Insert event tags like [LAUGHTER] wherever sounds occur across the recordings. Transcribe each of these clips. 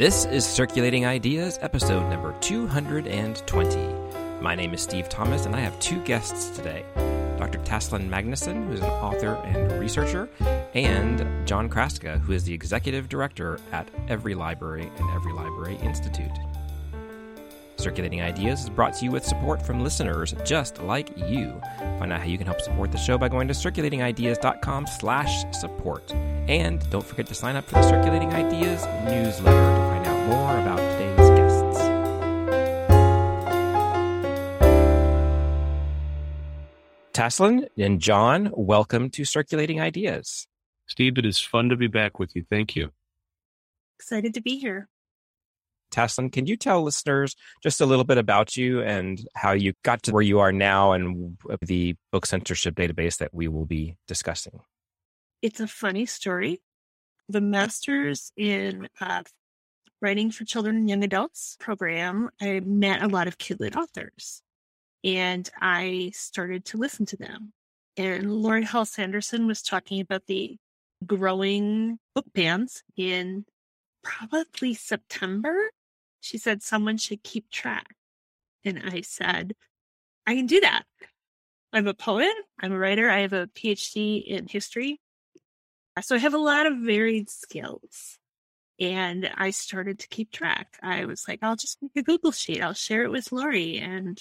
This is Circulating Ideas, episode number 220. My name is Steve Thomas, and I have two guests today Dr. Tasslyn Magnusson, who's an author and researcher, and John Chrastka, who is the executive director at Every Library and Every Library Institute. Circulating Ideas is brought to you with support from listeners just like you. Find out how you can help support the show by going to circulatingideas.com slash support. And don't forget to sign up for the Circulating Ideas newsletter out more about today's guests. Tasslyn and John, welcome to Circulating Ideas. Steve, it is fun to be back with you. Thank you. Excited to be here. Tasslyn, can you tell listeners just a little bit about you and how you got to where you are now and the book censorship database that we will be discussing? It's a funny story. The master's in uh, writing for children and young adults program, I met a lot of kidlit authors and I started to listen to them. And Laurie Halse Anderson was talking about the growing book bans in probably September. She said someone should keep track. And I said, I can do that. I'm a poet, I'm a writer, I have a PhD in history. So I have a lot of varied skills. And I started to keep track. I was like, I'll just make a Google sheet. I'll share it with Laurie and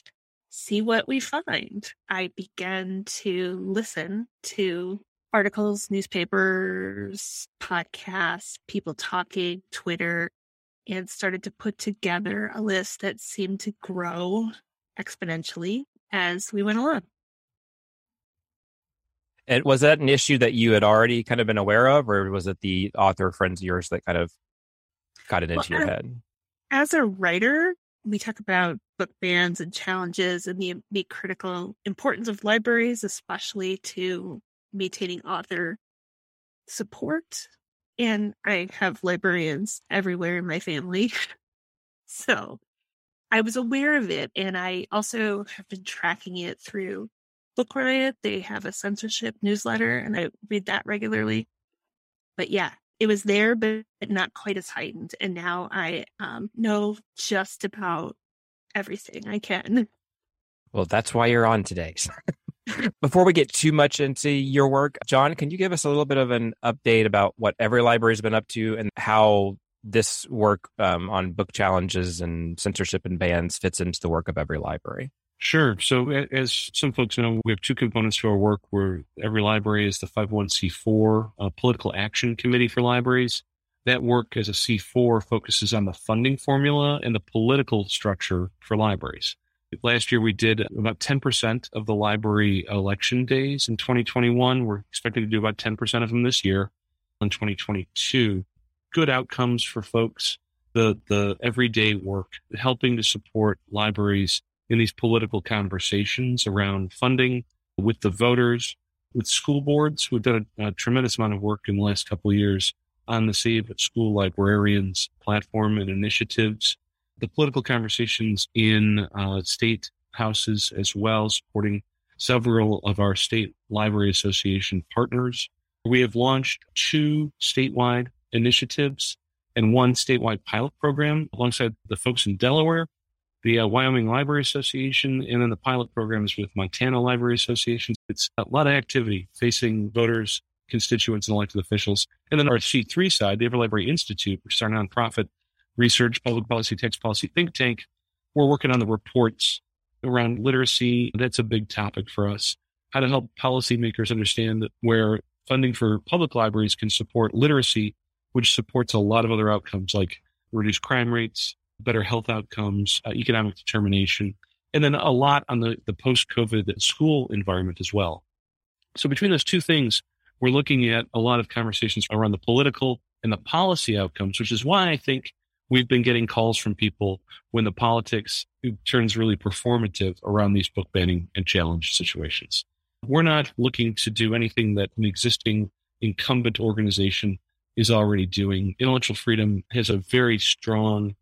see what we find. I began to listen to articles, newspapers, podcasts, people talking, Twitter, and started to put together a list that seemed to grow exponentially as we went along. And was that an issue that you had already kind of been aware of, or was it the author friends of yours that kind of got it into well, your head? As a writer, we talk about book bans and challenges and the, the critical importance of libraries, especially to maintaining author support. And I have librarians everywhere in my family. [LAUGHS] so I was aware of it. And I also have been tracking it through Book Riot. They have a censorship newsletter, and I read that regularly. But yeah, it was there, but not quite as heightened. And now I um, know just about everything I can. Well, that's why you're on today. [LAUGHS] Before we get too much into your work, John, can you give us a little bit of an update about what every library has been up to and how this work um, on book challenges and censorship and bans fits into the work of every library? Sure. So, as some folks know, we have two components to our work where every library is the 501c4 uh, political action committee for libraries. That work as a C4 focuses on the funding formula and the political structure for libraries. Last year, we did about 10% of the library election days in 2021. We're expecting to do about 10% of them this year in 2022. Good outcomes for folks. The, the everyday work, helping to support libraries in these political conversations around funding with the voters, with school boards have done a, a tremendous amount of work in the last couple of years on the Save School Librarians platform and initiatives, the political conversations in uh, state houses as well, supporting several of our state library association partners. We have launched two statewide initiatives and one statewide pilot program alongside the folks in Delaware the uh, Wyoming Library Association, and then the pilot programs with Montana Library Association. It's a lot of activity facing voters, constituents, and elected officials. And then our C3 side, the Every Library Institute, which is our nonprofit research, public policy, text policy think tank. We're working on the reports around literacy. That's a big topic for us. How to help policymakers understand where funding for public libraries can support literacy, which supports a lot of other outcomes like reduced crime rates, better health outcomes, uh, economic determination, and then a lot on the, the post COVID school environment as well. So between those two things, we're looking at a lot of conversations around the political and the policy outcomes, which is why I think we've been getting calls from people when the politics turns really performative around these book banning and challenge situations. We're not looking to do anything that an existing incumbent organization is already doing. Intellectual freedom has a very strong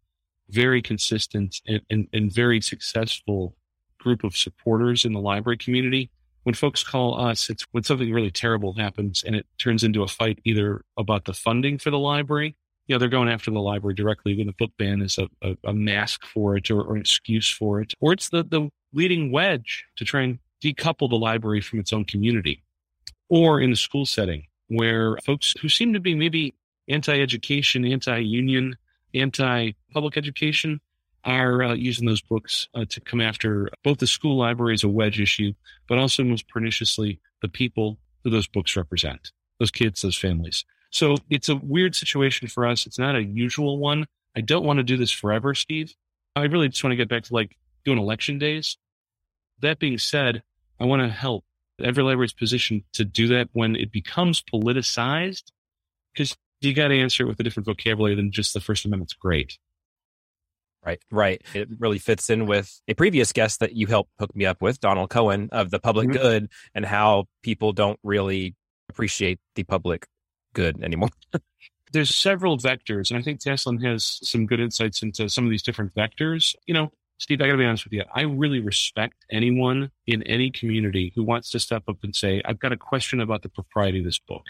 very consistent and, and, and very successful group of supporters in the library community. When folks call us, it's when something really terrible happens and it turns into a fight either about the funding for the library you know, they're going after the library directly when the book ban is a, a, a mask for it or, or, an excuse for it, or it's the, the leading wedge to try and decouple the library from its own community. Or in the school setting, where folks who seem to be maybe anti education, anti union, anti public education are uh, using those books uh, to come after both the school library as a wedge issue, but also most perniciously the people who those books represent, those kids, those families. So it's a weird situation for us. It's not a usual one. I don't want to do this forever, Steve. I really just want to get back to like doing election days. That being said, I want to help every library's position to do that when it becomes politicized because you got to answer it with a different vocabulary than just the First Amendment's great. Right, right. It really fits in with a previous guest that you helped hook me up with, Donald Cohen, of the public mm-hmm. good and how people don't really appreciate the public good anymore. [LAUGHS] There's several vectors, and I think Tasslyn has some good insights into some of these different vectors. You know, Steve, I gotta be honest with you. I really respect anyone in any community who wants to step up and say, I've got a question about the propriety of this book.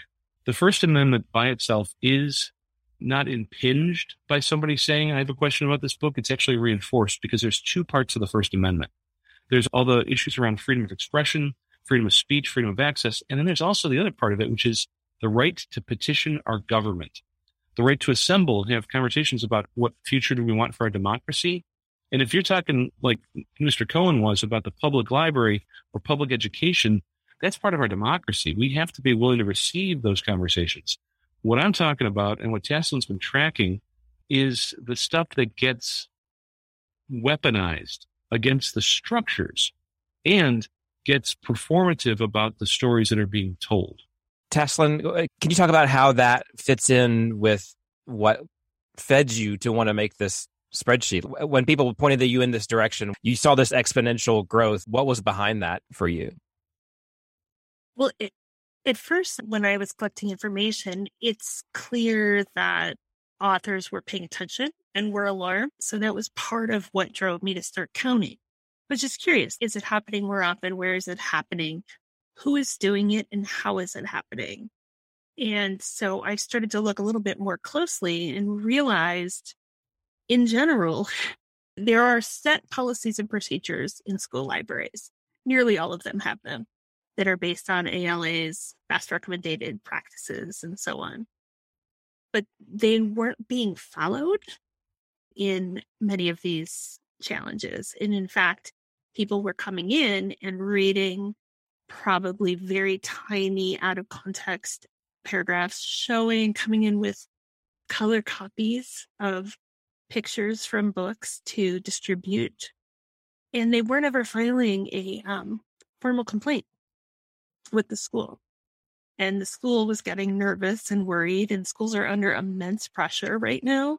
The First Amendment by itself is not impinged by somebody saying, I have a question about this book. It's actually reinforced because there's two parts of the First Amendment. There's all the issues around freedom of expression, freedom of speech, freedom of access. And then there's also the other part of it, which is the right to petition our government, the right to assemble and have conversations about what future do we want for our democracy. And if you're talking like Mr. Cohen was about the public library or public education, that's part of our democracy. We have to be willing to receive those conversations. What I'm talking about and what Tasslyn's been tracking is the stuff that gets weaponized against the structures and gets performative about the stories that are being told. Tasslyn, uh, can you talk about how that fits in with what fed you to want to make this spreadsheet? When people pointed you in this direction, you saw this exponential growth. What was behind that for you? Well, it, at first, when I was collecting information, it's clear that authors were paying attention and were alarmed. So that was part of what drove me to start counting. I was just curious is it happening more often? Where is it happening? Who is doing it and how is it happening? And so I started to look a little bit more closely and realized in general, [LAUGHS] there are set policies and procedures in school libraries. Nearly all of them have them that are based on ALA's best recommended practices and so on. But they weren't being followed in many of these challenges. And in fact, people were coming in and reading probably very tiny, out of context paragraphs showing, coming in with color copies of pictures from books to distribute. And they weren't ever filing a um, formal complaint with the school. And the school was getting nervous and worried, and schools are under immense pressure right now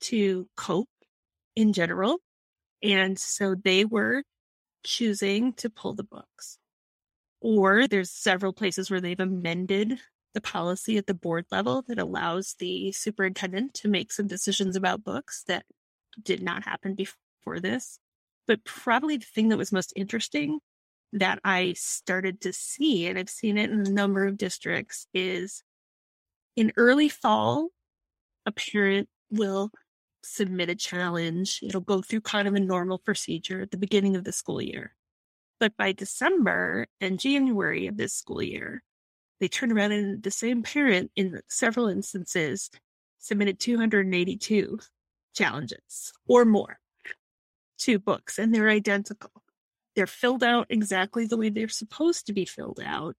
to cope in general. And so they were choosing to pull the books. Or there's several places where they've amended the policy at the board level that allows the superintendent to make some decisions about books that did not happen before this. But probably the thing that was most interesting that I started to see, and I've seen it in a number of districts, is in early fall, a parent will submit a challenge. It'll go through kind of a normal procedure at the beginning of the school year. But by December and January of this school year, they turn around and the same parent, in several instances, submitted 282 challenges or more to books, and they're identical. They're filled out exactly the way they're supposed to be filled out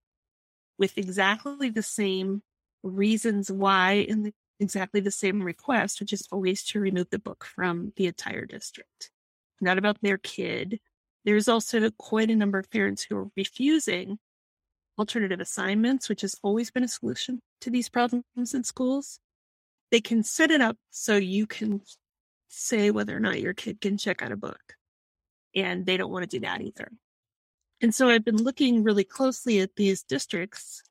with exactly the same reasons why and the, exactly the same request, which is always to remove the book from the entire district. Not about their kid. There's also quite a number of parents who are refusing alternative assignments, which has always been a solution to these problems in schools. They can set it up so you can say whether or not your kid can check out a book and they don't want to do that either. And so I've been looking really closely at these districts.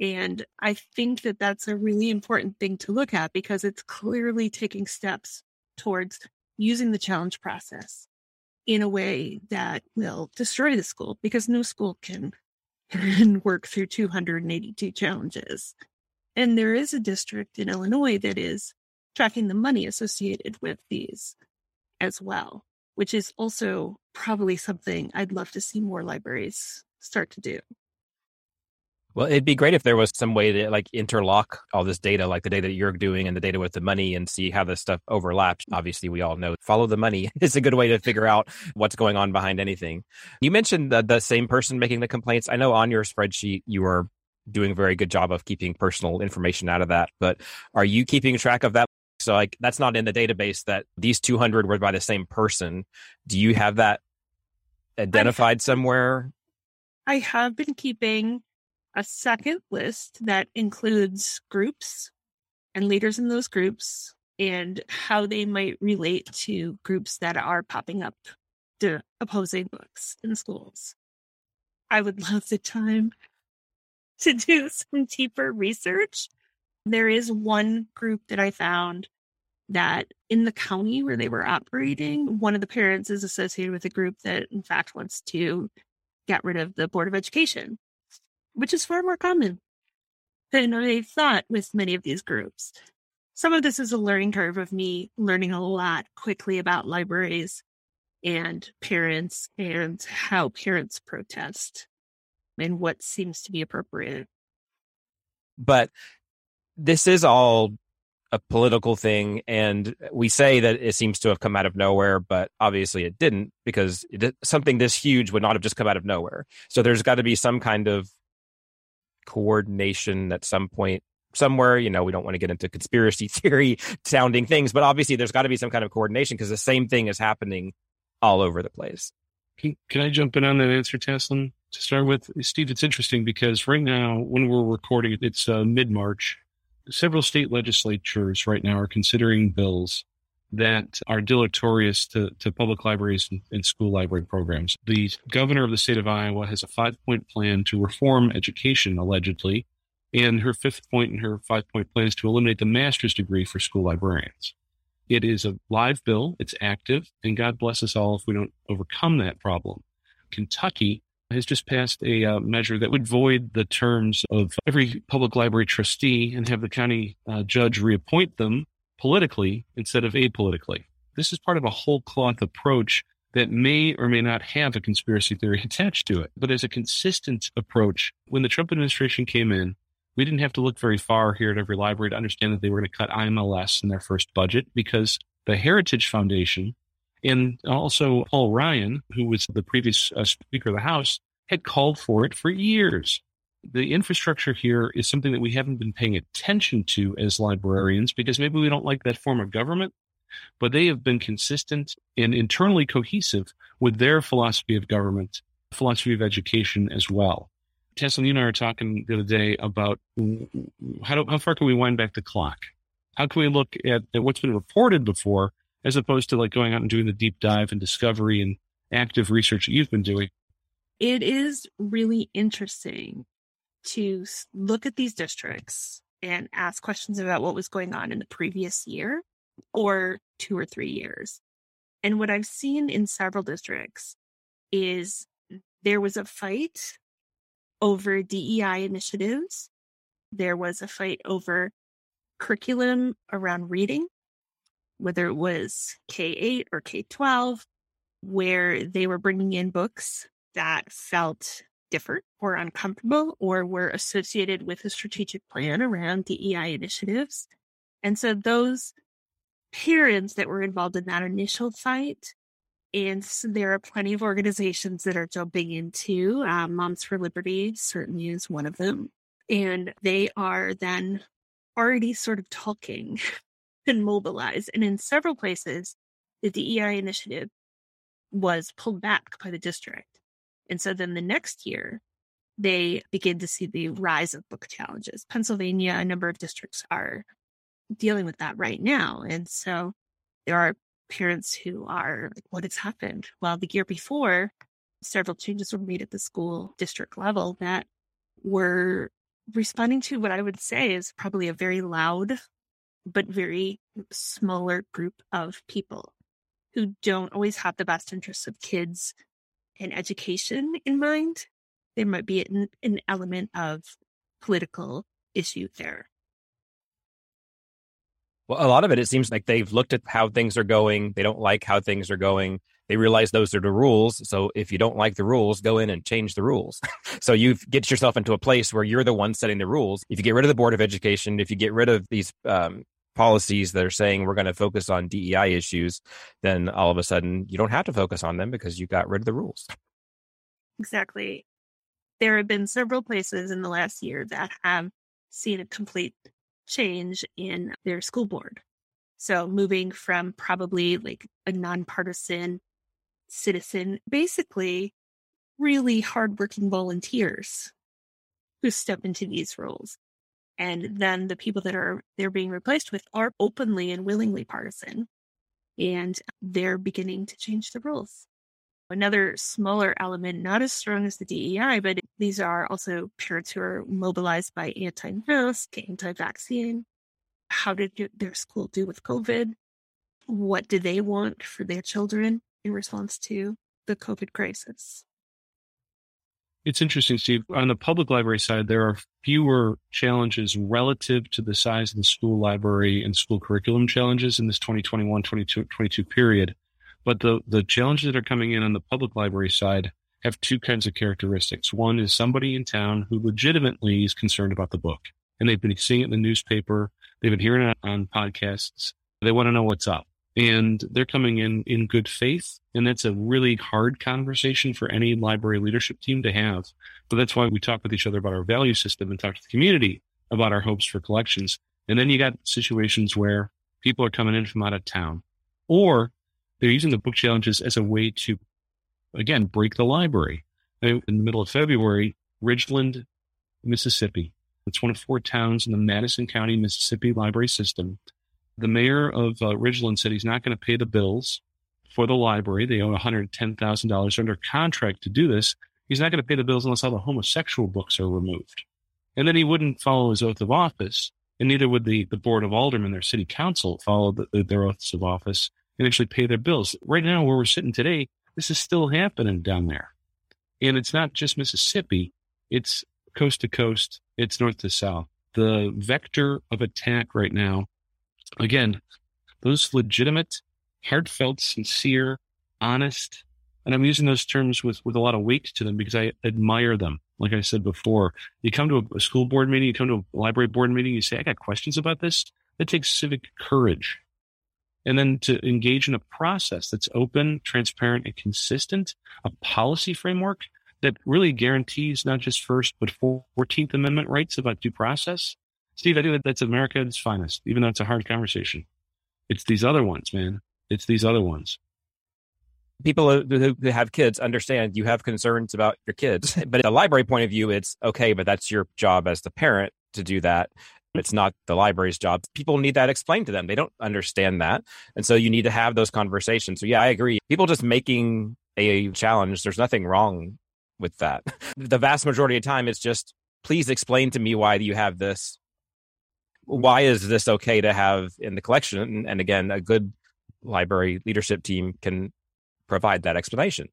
And I think that that's a really important thing to look at because it's clearly taking steps towards using the challenge process in a way that will destroy the school because no school can, [LAUGHS] can work through 282 challenges. And there is a district in Illinois that is tracking the money associated with these as well, which is also probably something I'd love to see more libraries start to do. Well, it'd be great if there was some way to like interlock all this data, like the data that you're doing and the data with the money and see how this stuff overlaps. Obviously, we all know follow the money [LAUGHS] is a good way to figure out what's going on behind anything. You mentioned the, the same person making the complaints. I know on your spreadsheet, you are doing a very good job of keeping personal information out of that, but are you keeping track of that? So like that's not in the database that these 200 were by the same person. Do you have that identified I, somewhere? I have been keeping a second list that includes groups and leaders in those groups and how they might relate to groups that are popping up to opposing books in schools. I would love the time to do some deeper research. There is one group that I found that in the county where they were operating, one of the parents is associated with a group that, in fact, wants to get rid of the Board of Education which is far more common than I thought with many of these groups. Some of this is a learning curve of me learning a lot quickly about libraries and parents and how parents protest and what seems to be appropriate. But this is all a political thing and we say that it seems to have come out of nowhere but obviously it didn't because it, something this huge would not have just come out of nowhere so there's got to be some kind of coordination at some point somewhere. You know, we don't want to get into conspiracy [LAUGHS] theory sounding things, but obviously there's got to be some kind of coordination because the same thing is happening all over the place. Can, can I jump in on that answer, Tasslyn? To start with, Steve, it's interesting because right now, when we're recording, it's uh, mid March. Several state legislatures right now are considering bills that are deleterious to, to public libraries and, and, school library programs. The governor of the state of Iowa has a five point plan to reform education, allegedly. And her fifth point in her five point plan is to eliminate the master's degree for school librarians. It is a live bill, it's active, and God bless us all if we don't overcome that problem. Kentucky has just passed a uh, measure that would void the terms of every public library trustee and have the county uh, judge reappoint them politically instead of apolitically. This is part of a whole cloth approach that may or may not have a conspiracy theory [LAUGHS] attached to it. But as a consistent approach, when the Trump administration came in, we didn't have to look very far here at every library to understand that they were going to cut IMLS in their first budget because the Heritage Foundation and also Paul Ryan, who was the previous uh, Speaker of the House, had called for it for years the infrastructure here is something that we haven't been paying attention to as librarians because maybe we don't like that form of government, but they have been consistent and internally cohesive with their philosophy of government, philosophy of education as well. Tessa, you and I were talking the other day about how, do, how far can we wind back the clock? How can we look at, at what's been reported before as opposed to like going out and doing the deep dive and discovery and active research that you've been doing? It is really interesting to look at these districts and ask questions about what was going on in the previous year or two or three years. And what I've seen in several districts is there was a fight over DEI initiatives. There was a fight over curriculum around reading, whether it was K 8 or K 12, where they were bringing in books that felt different or uncomfortable or were associated with a strategic plan around DEI initiatives. And so those parents that were involved in that initial fight, and there are plenty of organizations that are jumping into. Um, Moms for Liberty certainly is one of them. And they are then already sort of talking and mobilized. And in several places, the DEI initiative was pulled back by the district. And so then the next year, they begin to see the rise of book challenges. Pennsylvania, a number of districts are dealing with that right now. And so there are parents who are like, what has happened? Well, the year before, several changes were made at the school district level that were responding to what I would say is probably a very loud, but very smaller group of people who don't always have the best interests of kids and education in mind, there might be an, an element of political issue there. Well, a lot of it, it seems like they've looked at how things are going. They don't like how things are going. They realize those are the rules. So if you don't like the rules, go in and change the rules. [LAUGHS] so you get yourself into a place where you're the one setting the rules. If you get rid of the Board of Education, if you get rid of these um, policies that are saying we're going to focus on DEI issues, then all of a sudden you don't have to focus on them because you got rid of the rules. Exactly. There have been several places in the last year that have seen a complete change in their school board. So moving from probably like a nonpartisan citizen, basically really hardworking volunteers who step into these roles. And then the people that are they're being replaced with are openly and willingly partisan. And they're beginning to change the rules. Another smaller element, not as strong as the DEI, but these are also parents who are mobilized by anti-mask, anti-vaccine, how did their school do with COVID? What do they want for their children in response to the COVID crisis? It's interesting, Steve. On the public library side, there are fewer challenges relative to the size of the school library and school curriculum challenges in this 2021 2022 period. But the, the challenges that are coming in on the public library side have two kinds of characteristics. One is somebody in town who legitimately is concerned about the book and they've been seeing it in the newspaper. They've been hearing it on podcasts. They want to know what's up and they're coming in in good faith. And that's a really hard conversation for any library leadership team to have. But that's why we talk with each other about our value system and talk to the community about our hopes for collections. And then you got situations where people are coming in from out of town or they're using the book challenges as a way to, again, break the library. In the middle of February, Ridgeland, Mississippi, it's one of four towns in the Madison County, Mississippi library system. The mayor of uh, Ridgeland said he's not going to pay the bills for the library. They owe $110,000 under contract to do this. He's not going to pay the bills unless all the homosexual books are removed. And then he wouldn't follow his oath of office, and neither would the, the board of aldermen, their city council, follow the, their oaths of office and actually pay their bills. Right now, where we're sitting today, this is still happening down there. And it's not just Mississippi, it's coast to coast, it's north to south. The vector of attack right now, again, those legitimate, heartfelt, sincere, honest, and I'm using those terms with, with a lot of weight to them because I admire them. Like I said before, you come to a, school board meeting, you come to a library board meeting, you say, I got questions about this. That takes civic courage. And then to engage in a process that's open, transparent, and consistent, a policy framework that really guarantees not just First, but 14th Amendment rights about due process. Steve, I that that's America's finest, even though it's a hard conversation. It's these other ones, man. It's these other ones. People who have kids understand you have concerns about your kids, [LAUGHS] but at a library point of view, it's okay, but that's your job as the parent to do that. Mm-hmm. It's not the library's job. People need that explained to them. They don't understand that. And so you need to have those conversations. So, yeah, I agree. People just making a challenge, there's nothing wrong with that. [LAUGHS] the vast majority of time, it's just, please explain to me why you have this. Why is this okay to have in the collection? And, and again, a good library leadership team can provide that explanation.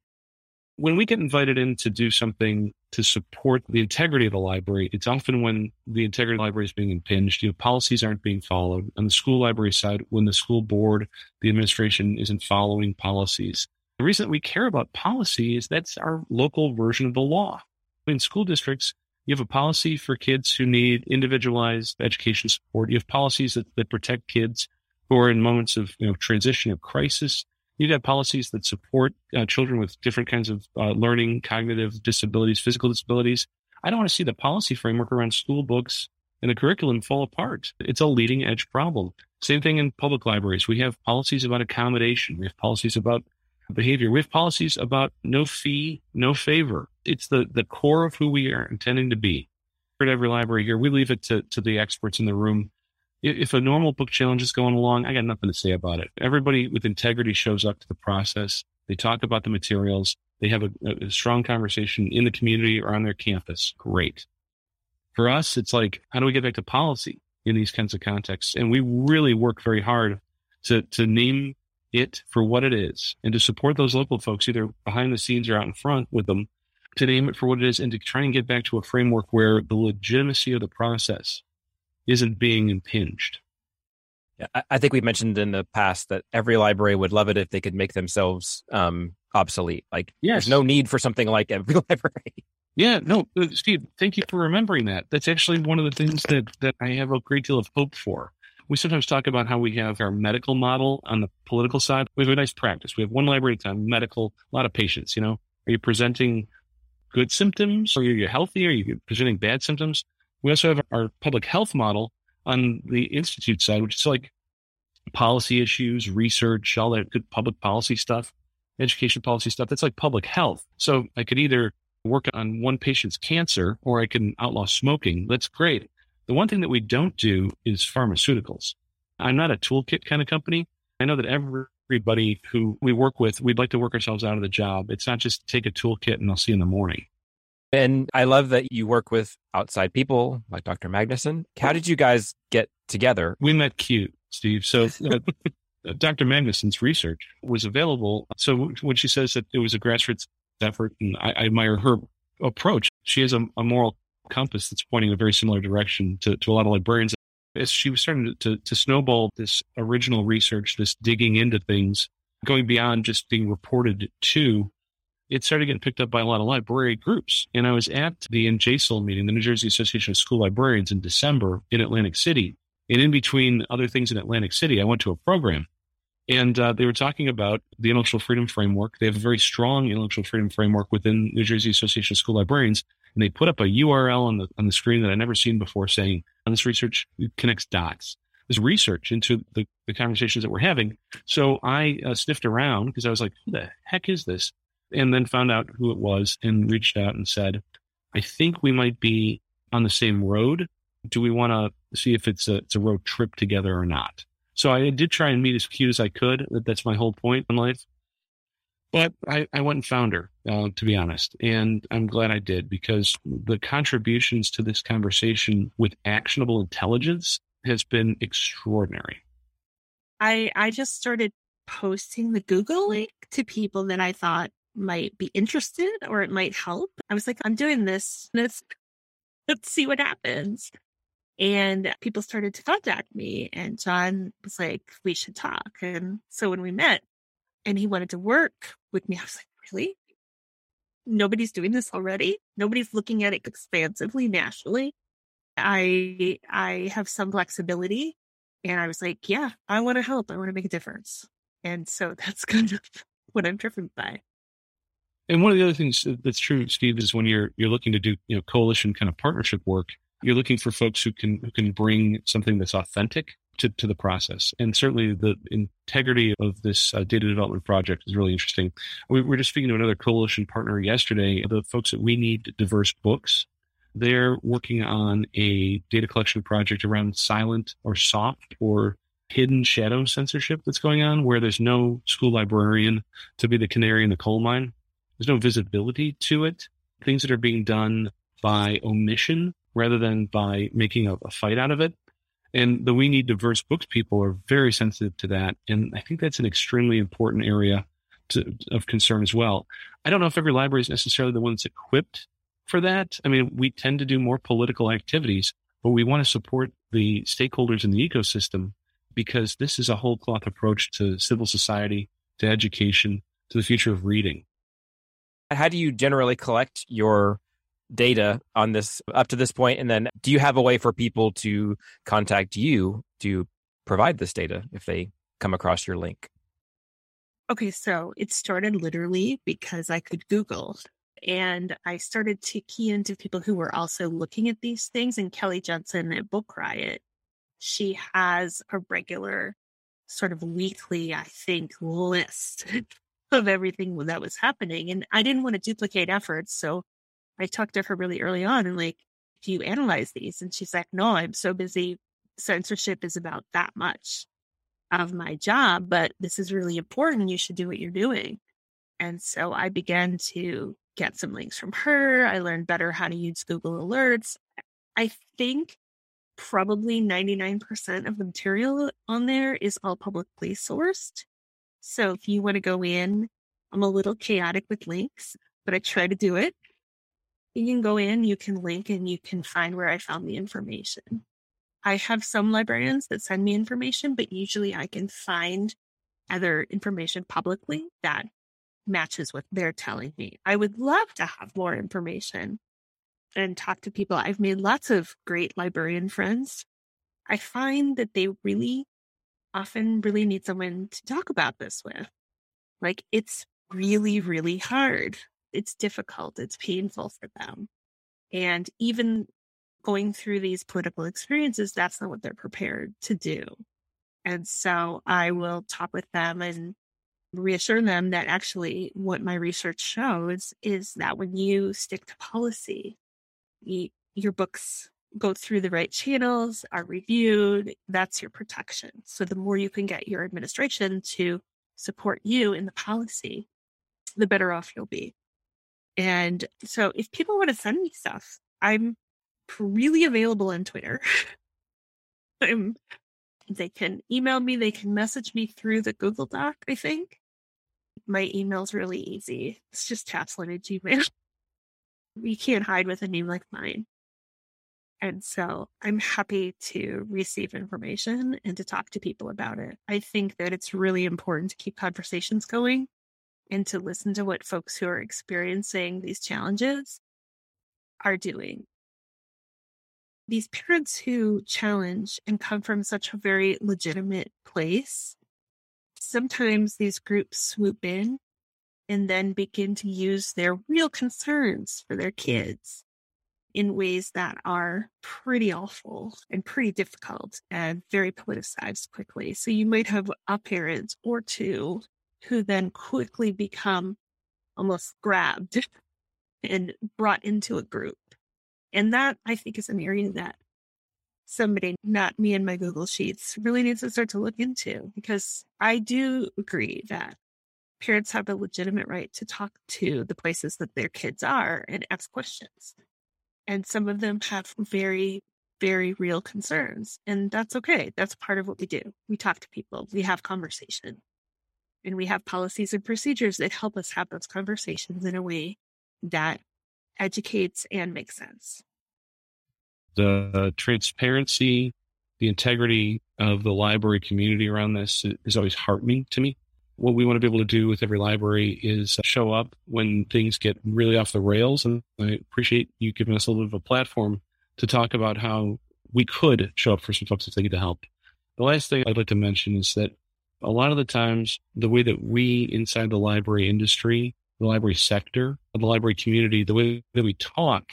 When we get invited in to do something to support the integrity of the library, it's often when the integrity of the library is being impinged. You know, policies aren't being followed. On the school library side, when the school board, the administration isn't following policies. The reason that we care about policy is that's our local version of the law. In school districts, you have a policy for kids who need individualized education support. You have policies that, that protect kids who are in moments of you know, transition of crisis. You have policies that support uh, children with different kinds of uh, learning, cognitive disabilities, physical disabilities. I don't want to see the policy framework around school books and the curriculum fall apart. It's a leading edge problem. Same thing in public libraries. We have policies about accommodation. We have policies about behavior. We have policies about no fee, no favor. It's the, the core of who we are intending to be. At every library here, we leave it to, to the experts in the room. If a normal book challenge is going along, I got nothing to say about it. Everybody with integrity shows up to the process. They talk about the materials. They have a, a strong conversation in the community or on their campus. Great. For us, it's like, how do we get back to policy in these kinds of contexts? And we really work very hard to, to name it for what it is and to support those local folks, either behind the scenes or out in front with them, to name it for what it is and to try and get back to a framework where the legitimacy of the process isn't being impinged. Yeah, I think we've mentioned in the past that every library would love it if they could make themselves um, obsolete. Like, yes. there's no need for something like every [LAUGHS] library. Yeah, no, uh, Steve, thank you for remembering that. That's actually one of the things that, that I have a great deal of hope for. We sometimes talk about how we have our medical model on the political side. We have a nice practice. We have one library time, medical, a lot of patients, you know. Are you presenting good symptoms? Or are you healthy? Are you presenting bad symptoms? We also have our public health model on the institute side, which is like policy issues, research, all that good public policy stuff, education policy stuff. That's like public health. So I could either work on one patient's cancer or I can outlaw smoking. That's great. The one thing that we don't do is pharmaceuticals. I'm not a toolkit kind of company. I know that everybody who we work with, we'd like to work ourselves out of the job. It's not just take a toolkit and I'll see you in the morning. And I love that you work with outside people like Dr. Magnusson. How did you guys get together? We met cute, Steve. So uh, [LAUGHS] Dr. Magnusson's research was available. So when she says that it was a grassroots effort, and I, I admire her approach. She has a, a, moral compass that's pointing in a very similar direction to, to a lot of librarians. As she was starting to, to, to snowball this original research, this digging into things, going beyond just being reported to, it started getting picked up by a lot of library groups. And I was at the NJSL meeting, the New Jersey Association of School Librarians, in December in Atlantic City. And in between other things in Atlantic City, I went to a program and uh, they were talking about the intellectual freedom framework. They have a very strong intellectual freedom framework within New Jersey Association of School Librarians. And they put up a URL on the, on the screen that I'd never seen before saying, on this research connects dots. This research into the, the conversations that we're having. So I uh, sniffed around because I was like, who the heck is this? And then found out who it was and reached out and said, I think we might be on the same road. Do we want to see if it's a, it's a road trip together or not? So I did try and meet as cute as I could. That's my whole point in life. But I, I went and found her, uh, to be honest. And I'm glad I did because the contributions to this conversation with actionable intelligence has been extraordinary. I I just started posting the Google link to people that I thought might be interested or it might help. I was like, I'm doing this. Let's [LAUGHS] let's see what happens. And people started to contact me, and John was like, We should talk. And so when we met and he wanted to work with me, I was like, Really? Nobody's doing this already. Nobody's looking at it expansively nationally. I I have some flexibility. And I was like, Yeah, I want to help. I want to make a difference. And so [LAUGHS] that's kind of what I'm driven by. And one of the other things that's true, Steve, is when you're you're looking to do you know coalition kind of partnership work, you're looking for folks who can who can bring something that's authentic to, to the process. And certainly the integrity of this uh, data development project is really interesting. We were just speaking to another coalition partner yesterday, the folks that we need diverse books. They're working on a data collection project around silent or soft or hidden shadow censorship that's going on where there's no school librarian to be the canary in the coal mine. There's no visibility to it. Things that are being done by omission rather than by making a, a fight out of it. And the We Need Diverse Books people are very sensitive to that. And I think that's an extremely important area to, of concern as well. I don't know if every library is necessarily the one that's equipped for that. I mean, we tend to do more political activities, but we want to support the stakeholders in the ecosystem because this is a whole cloth approach to civil society, to education, to the future of reading. How do you generally collect your data on this up to this point? And then do you have a way for people to contact you to provide this data if they come across your link? Okay, so it started literally because I could Google and I started to key into people who were also looking at these things. And Kelly Jensen at Book Riot, she has a regular sort of weekly, I think, list [LAUGHS] of everything that was happening. And I didn't want to duplicate efforts. So I talked to her really early on and like, do you analyze these? And she's like, no, I'm so busy. Censorship is about that much of my job, but this is really important. You should do what you're doing. And so I began to get some links from her. I learned better how to use Google Alerts. I think probably 99% of the material on there is all publicly sourced. So if you want to go in, I'm a little chaotic with links, but I try to do it you can go in, you can link, and you can find where I found the information. I have some librarians that send me information, but usually I can find other information publicly that matches what they're telling me. I would love to have more information and talk to people. I've made lots of great librarian friends. I find that they really often really need someone to talk about this with. Like it's really, really hard. It's difficult. It's painful for them. And even going through these political experiences, that's not what they're prepared to do. And so I will talk with them and reassure them that actually what my research shows is that when you stick to policy, you, your books go through the right channels, are reviewed, that's your protection. So the more you can get your administration to support you in the policy, the better off you'll be. And so if people want to send me stuff, I'm really available on Twitter. [LAUGHS] I'm, they can email me, they can message me through the Google Doc, I think. My email's really easy. It's just Tasslyn at Gmail. [LAUGHS] You can't hide with a name like mine. And so I'm happy to receive information and to talk to people about it. I think that it's really important to keep conversations going and to listen to what folks who are experiencing these challenges are doing. These parents who challenge and come from such a very legitimate place, sometimes these groups swoop in and then begin to use their real concerns for their kids in ways that are pretty awful and pretty difficult and very politicized quickly. So you might have a parent or two who then quickly become almost grabbed [LAUGHS] and brought into a group. And that I think is an area that somebody, not me and my Google Sheets, really needs to start to look into because I do agree that parents have a legitimate right to talk to the places that their kids are and ask questions. And some of them have very, very real concerns. And that's okay. That's part of what we do. We talk to people, we have conversation, and we have policies and procedures that help us have those conversations in a way that educates and makes sense. The transparency, the integrity of the library community around this is always heartening to me what we want to be able to do with every library is show up when things get really off the rails. And I appreciate you giving us a little bit of a platform to talk about how we could show up for some folks if they need help. The last thing I'd like to mention is that a lot of the times, the way that we inside the library industry, the library sector, the library community, the way that we talk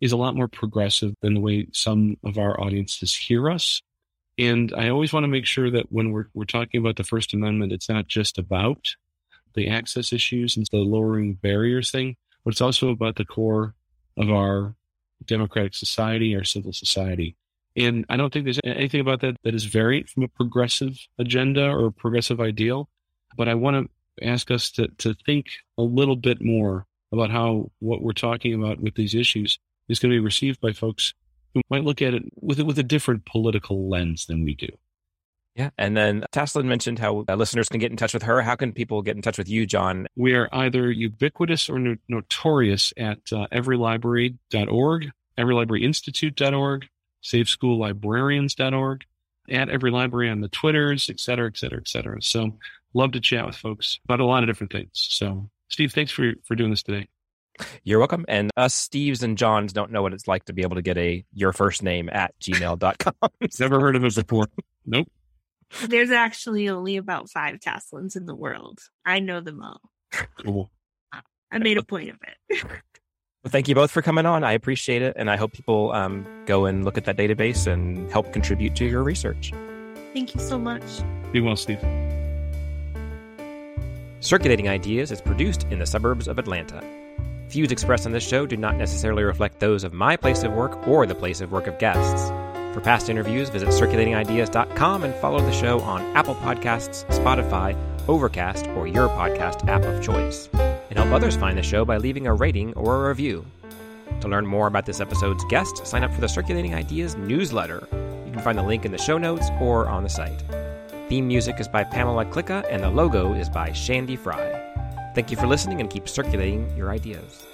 is a lot more progressive than the way some of our audiences hear us. And I always want to make sure that when we're, we're talking about the First Amendment, it's not just about the access issues and the lowering barriers thing, but it's also about the core of our democratic society, our civil society. And I don't think there's anything about that that is varied from a progressive agenda or a progressive ideal. But I want to ask us to, to think a little bit more about how what we're talking about with these issues is going to be received by folks who might look at it with with a different political lens than we do. Yeah. And then Tasslyn mentioned how uh, listeners can get in touch with her. How can people get in touch with you, John? We are either ubiquitous or no- notorious at uh, everylibrary.org, everylibraryinstitute.org, safeschoollibrarians.org, at every library on the Twitters, et cetera, et cetera, et cetera. So love to chat with folks about a lot of different things. So Steve, thanks for, for doing this today. You're welcome. And us Steves and Johns don't know what it's like to be able to get a your first name at gmail.com. [LAUGHS] Never heard of it before. Nope. There's actually only about five Tasslyns in the world. I know them all. Cool. I made a point of it. [LAUGHS] Well, thank you both for coming on. I appreciate it. And I hope people um, go and look at that database and help contribute to your research. Thank you so much. Be well, Steve. Circulating Ideas is produced in the suburbs of Atlanta. Views expressed on this show do not necessarily reflect those of my place of work or the place of work of guests. For past interviews, visit circulatingideas.com and follow the show on Apple Podcasts, Spotify, Overcast, or your podcast app of choice. And help others find the show by leaving a rating or a review. To learn more about this episode's guest, sign up for the Circulating Ideas newsletter. You can find the link in the show notes or on the site. Theme music is by Pamela Klicka, and the logo is by Shandy Fry. Thank you for listening and keep circulating your ideas.